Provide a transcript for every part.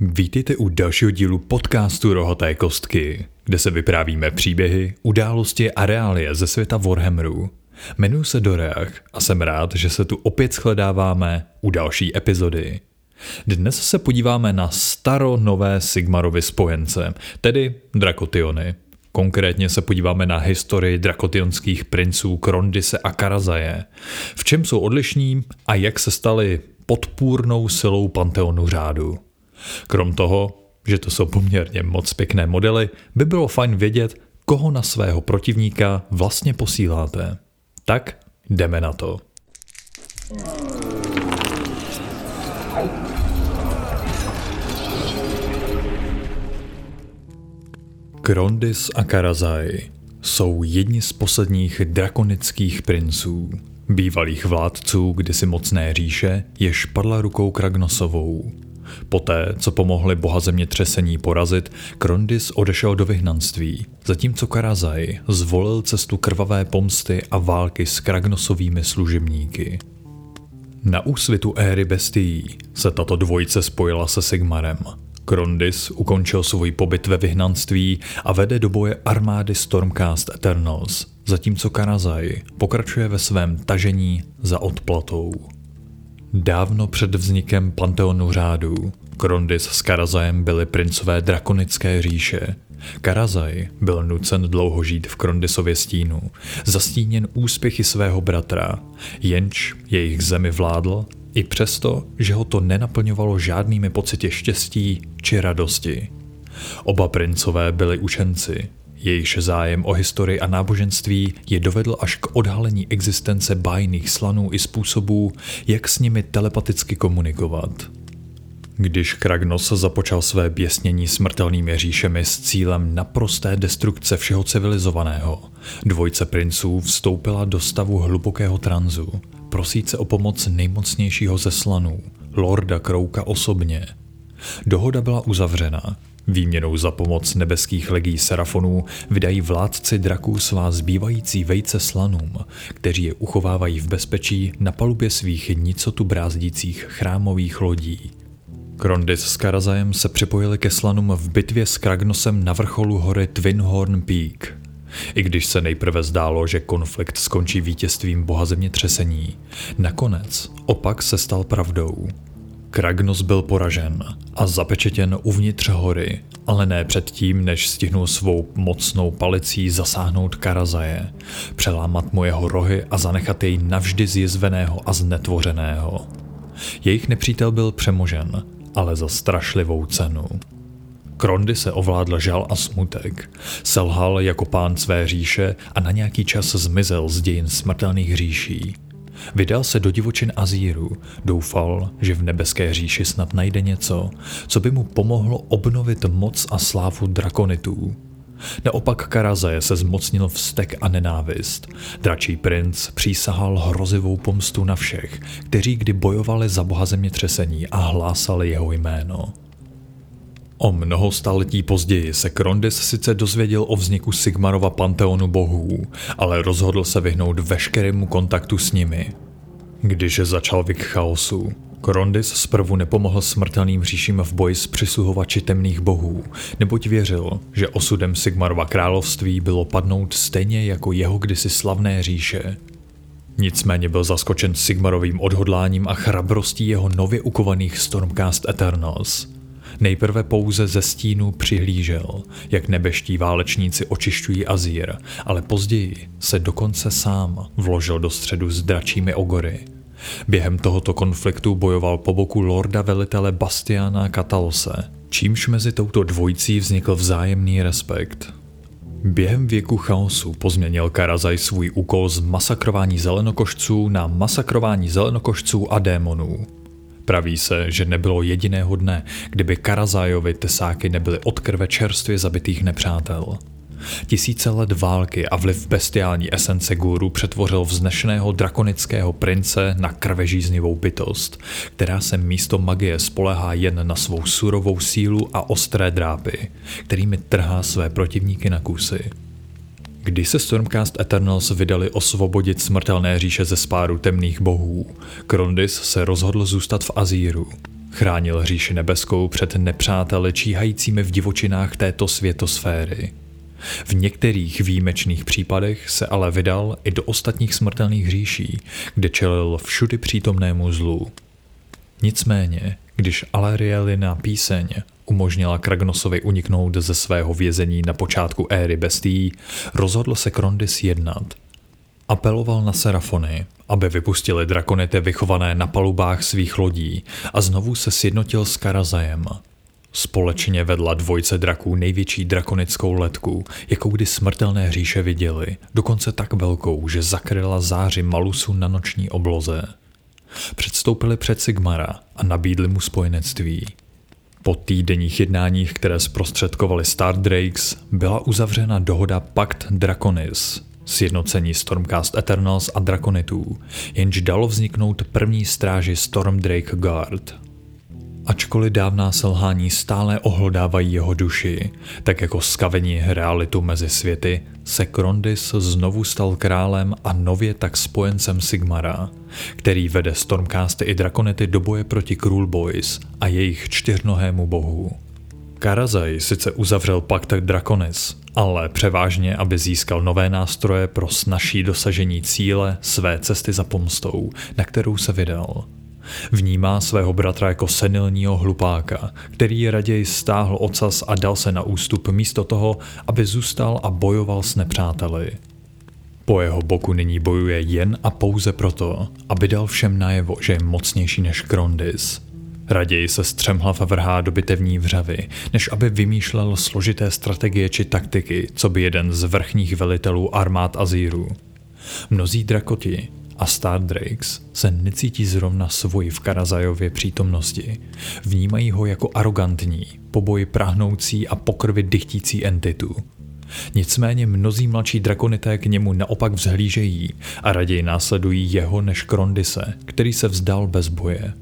Vítejte u dalšího dílu podcastu Rohaté kostky, kde se vyprávíme příběhy, události a reálie ze světa Warhammeru. Jmenuji se Doreach a jsem rád, že se tu opět shledáváme u další epizody. Dnes se podíváme na staro-nové Sigmarovi spojence, tedy Drakotiony. Konkrétně se podíváme na historii drakotionských princů Krondise a Karazaje, v čem jsou odlišní a jak se stali podpůrnou silou Panteonu řádu. Krom toho, že to jsou poměrně moc pěkné modely, by bylo fajn vědět, koho na svého protivníka vlastně posíláte. Tak jdeme na to. Krondis a Karazai jsou jedni z posledních drakonických princů, bývalých vládců kdysi mocné říše, jež padla rukou Kragnosovou. Poté, co pomohli boha zemětřesení porazit, Krondis odešel do vyhnanství, zatímco Karazaj zvolil cestu krvavé pomsty a války s Kragnosovými služebníky. Na úsvitu éry bestií se tato dvojice spojila se Sigmarem. Krondis ukončil svůj pobyt ve vyhnanství a vede do boje armády Stormcast Eternals, zatímco Karazaj pokračuje ve svém tažení za odplatou. Dávno před vznikem Panteonu řádů Krondis s Karazajem byli princové drakonické říše. Karazaj byl nucen dlouho žít v Krondisově stínu, zastíněn úspěchy svého bratra, jenž jejich zemi vládl, i přesto, že ho to nenaplňovalo žádnými pocity štěstí či radosti. Oba princové byli učenci, Jejíž zájem o historii a náboženství je dovedl až k odhalení existence bájných slanů i způsobů, jak s nimi telepaticky komunikovat. Když Kragnos započal své běsnění smrtelnými říšemi s cílem naprosté destrukce všeho civilizovaného, dvojce princů vstoupila do stavu hlubokého tranzu, prosíce o pomoc nejmocnějšího ze slanů, Lorda Krouka osobně. Dohoda byla uzavřena Výměnou za pomoc nebeských legí serafonů vydají vládci draků svá zbývající vejce slanům, kteří je uchovávají v bezpečí na palubě svých nicotu brázdících chrámových lodí. Krondis s Karazajem se připojili ke slanům v bitvě s Kragnosem na vrcholu hory Twinhorn Peak. I když se nejprve zdálo, že konflikt skončí vítězstvím boha zemětřesení, nakonec opak se stal pravdou. Kragnos byl poražen a zapečetěn uvnitř hory, ale ne předtím, než stihnul svou mocnou palicí zasáhnout Karazaje, přelámat mu jeho rohy a zanechat jej navždy zjezveného a znetvořeného. Jejich nepřítel byl přemožen, ale za strašlivou cenu. Krondy se ovládl žal a smutek. Selhal jako pán své říše a na nějaký čas zmizel z dějin smrtelných říší. Vydal se do divočin Azíru, doufal, že v nebeské říši snad najde něco, co by mu pomohlo obnovit moc a slávu drakonitů. Naopak Karazaje se zmocnil vztek a nenávist. Dračí princ přísahal hrozivou pomstu na všech, kteří kdy bojovali za boha zemětřesení a hlásali jeho jméno. O mnoho staletí později se Krondis sice dozvěděl o vzniku Sigmarova panteonu bohů, ale rozhodl se vyhnout veškerému kontaktu s nimi. Když začal věk chaosu, Krondis zprvu nepomohl smrtelným říším v boji s přisluhovači temných bohů, neboť věřil, že osudem Sigmarova království bylo padnout stejně jako jeho kdysi slavné říše. Nicméně byl zaskočen Sigmarovým odhodláním a chrabrostí jeho nově ukovaných Stormcast Eternals – Nejprve pouze ze stínu přihlížel, jak nebeští válečníci očišťují Azír, ale později se dokonce sám vložil do středu s dračími ogory. Během tohoto konfliktu bojoval po boku lorda velitele Bastiana Katalose, čímž mezi touto dvojicí vznikl vzájemný respekt. Během věku chaosu pozměnil Karazaj svůj úkol z masakrování zelenokošců na masakrování zelenokošců a démonů. Praví se, že nebylo jediného dne, kdyby Karazájovi tesáky nebyly od krve čerstvě zabitých nepřátel. Tisíce let války a vliv bestiální esence guru přetvořil vznešeného drakonického prince na krvežíznivou bytost, která se místo magie spolehá jen na svou surovou sílu a ostré drápy, kterými trhá své protivníky na kusy. Když se Stormcast Eternals vydali osvobodit smrtelné říše ze spáru temných bohů, Krondis se rozhodl zůstat v Azíru. Chránil říši nebeskou před nepřáteli číhajícími v divočinách této světosféry. V některých výjimečných případech se ale vydal i do ostatních smrtelných říší, kde čelil všudy přítomnému zlu. Nicméně, když Alarielina píseň umožnila Kragnosovi uniknout ze svého vězení na počátku éry bestí, rozhodl se Krondis jednat. Apeloval na Serafony, aby vypustili drakonety vychované na palubách svých lodí a znovu se sjednotil s Karazajem. Společně vedla dvojce draků největší drakonickou letku, jakou kdy smrtelné říše viděli, dokonce tak velkou, že zakryla záři Malusu na noční obloze. Předstoupili před Sigmara a nabídli mu spojenectví. Po týdenních jednáních, které zprostředkovali Stardrakes, byla uzavřena dohoda Pakt Draconis, sjednocení Stormcast Eternals a Drakonitů, jenž dalo vzniknout první stráži Stormdrake Guard. Ačkoliv dávná selhání stále ohlodávají jeho duši, tak jako skavení realitu mezi světy, se Krondis znovu stal králem a nově tak spojencem Sigmara, který vede Stormcasty i Drakonety do boje proti Cruel Boys a jejich čtyřnohému bohu. Karazaj sice uzavřel pakt Draconis, ale převážně, aby získal nové nástroje pro snažší dosažení cíle své cesty za pomstou, na kterou se vydal. Vnímá svého bratra jako senilního hlupáka, který raději stáhl ocas a dal se na ústup místo toho, aby zůstal a bojoval s nepřáteli. Po jeho boku nyní bojuje jen a pouze proto, aby dal všem najevo, že je mocnější než Krondis. Raději se střemhlav vrhá do bitevní vřavy, než aby vymýšlel složité strategie či taktiky, co by jeden z vrchních velitelů armád Azíru. Mnozí drakoti a Stardrakes se necítí zrovna svoji v Karazajově přítomnosti. Vnímají ho jako arrogantní, po boji prahnoucí a pokrvy dychtící entitu. Nicméně mnozí mladší drakonité k němu naopak vzhlížejí a raději následují jeho než Krondise, který se vzdal bez boje.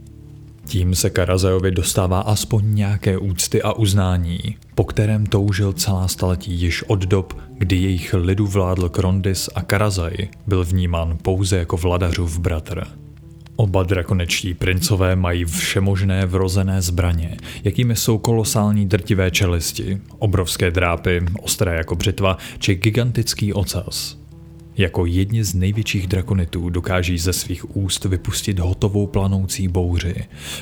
Tím se Karazajovi dostává aspoň nějaké úcty a uznání, po kterém toužil celá staletí již od dob, kdy jejich lidu vládl Krondis a Karazaj byl vnímán pouze jako vladařův bratr. Oba drakonečtí princové mají všemožné vrozené zbraně, jakými jsou kolosální drtivé čelisti, obrovské drápy, ostré jako břitva či gigantický ocas – jako jedni z největších drakonitů dokáží ze svých úst vypustit hotovou planoucí bouři,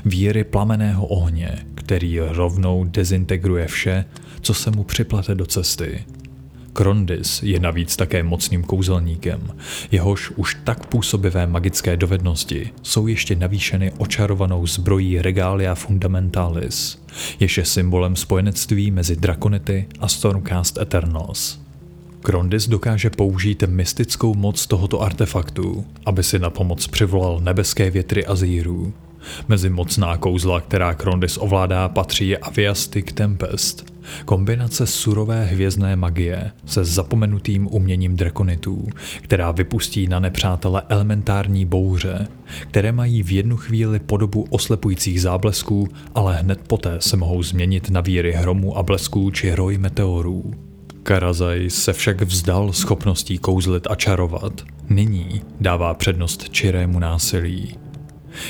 víry plameného ohně, který rovnou dezintegruje vše, co se mu připlete do cesty. Krondis je navíc také mocným kouzelníkem, jehož už tak působivé magické dovednosti jsou ještě navýšeny očarovanou zbrojí Regalia Fundamentalis, jež je symbolem spojenectví mezi Drakonity a Stormcast Eternals. Krondis dokáže použít mystickou moc tohoto artefaktu, aby si na pomoc přivolal nebeské větry Azíru. Mezi mocná kouzla, která Krondis ovládá, patří Aviastic Tempest, kombinace surové hvězdné magie se zapomenutým uměním drakonitů, která vypustí na nepřátele elementární bouře, které mají v jednu chvíli podobu oslepujících záblesků, ale hned poté se mohou změnit na víry hromů a blesků či roj meteorů. Karazaj se však vzdal schopností kouzlit a čarovat. Nyní dává přednost čirému násilí.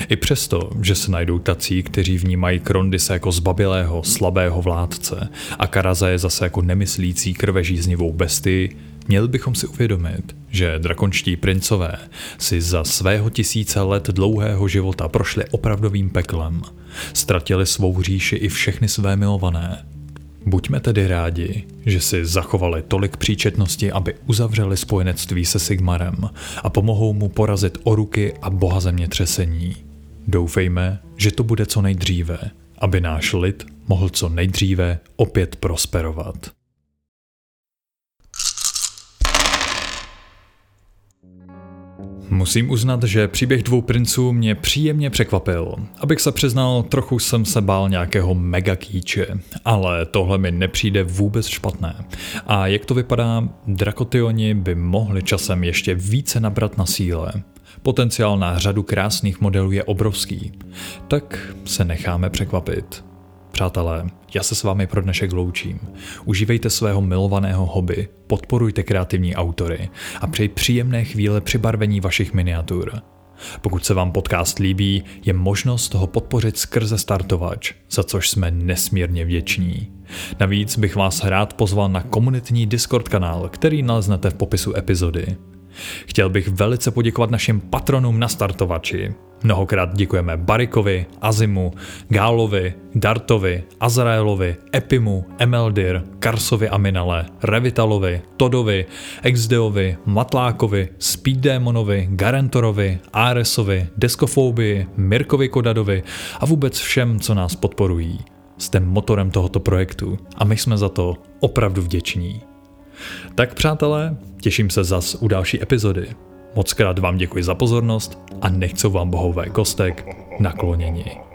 I přesto, že se najdou tací, kteří vnímají Krondise jako zbabilého, slabého vládce a Karazaje zase jako nemyslící krvežíznivou bestii, měli bychom si uvědomit, že drakonští princové si za svého tisíce let dlouhého života prošli opravdovým peklem. Ztratili svou říši i všechny své milované, Buďme tedy rádi, že si zachovali tolik příčetnosti, aby uzavřeli spojenectví se Sigmarem a pomohou mu porazit oruky a boha zemětřesení. Doufejme, že to bude co nejdříve, aby náš lid mohl co nejdříve opět prosperovat. Musím uznat, že příběh dvou princů mě příjemně překvapil. Abych se přiznal, trochu jsem se bál nějakého mega kýče, ale tohle mi nepřijde vůbec špatné. A jak to vypadá, drakotioni by mohli časem ještě více nabrat na síle. Potenciál na řadu krásných modelů je obrovský. Tak se necháme překvapit. Přátelé, já se s vámi pro dnešek loučím. Užívejte svého milovaného hobby, podporujte kreativní autory a přeji příjemné chvíle při barvení vašich miniatur. Pokud se vám podcast líbí, je možnost toho podpořit skrze startovač, za což jsme nesmírně vděční. Navíc bych vás rád pozval na komunitní Discord kanál, který naleznete v popisu epizody. Chtěl bych velice poděkovat našim patronům na startovači. Mnohokrát děkujeme Barikovi, Azimu, Gálovi, Dartovi, Azraelovi, Epimu, Emeldir, Karsovi Aminale, Revitalovi, Todovi, Exdeovi, Matlákovi, Speeddémonovi, Garantorovi, Aresovi, Deskofobii, Mirkovi Kodadovi a vůbec všem, co nás podporují. Jste motorem tohoto projektu a my jsme za to opravdu vděční. Tak přátelé, těším se zas u další epizody. Moc krát vám děkuji za pozornost a nechcou vám bohové kostek nakloněni.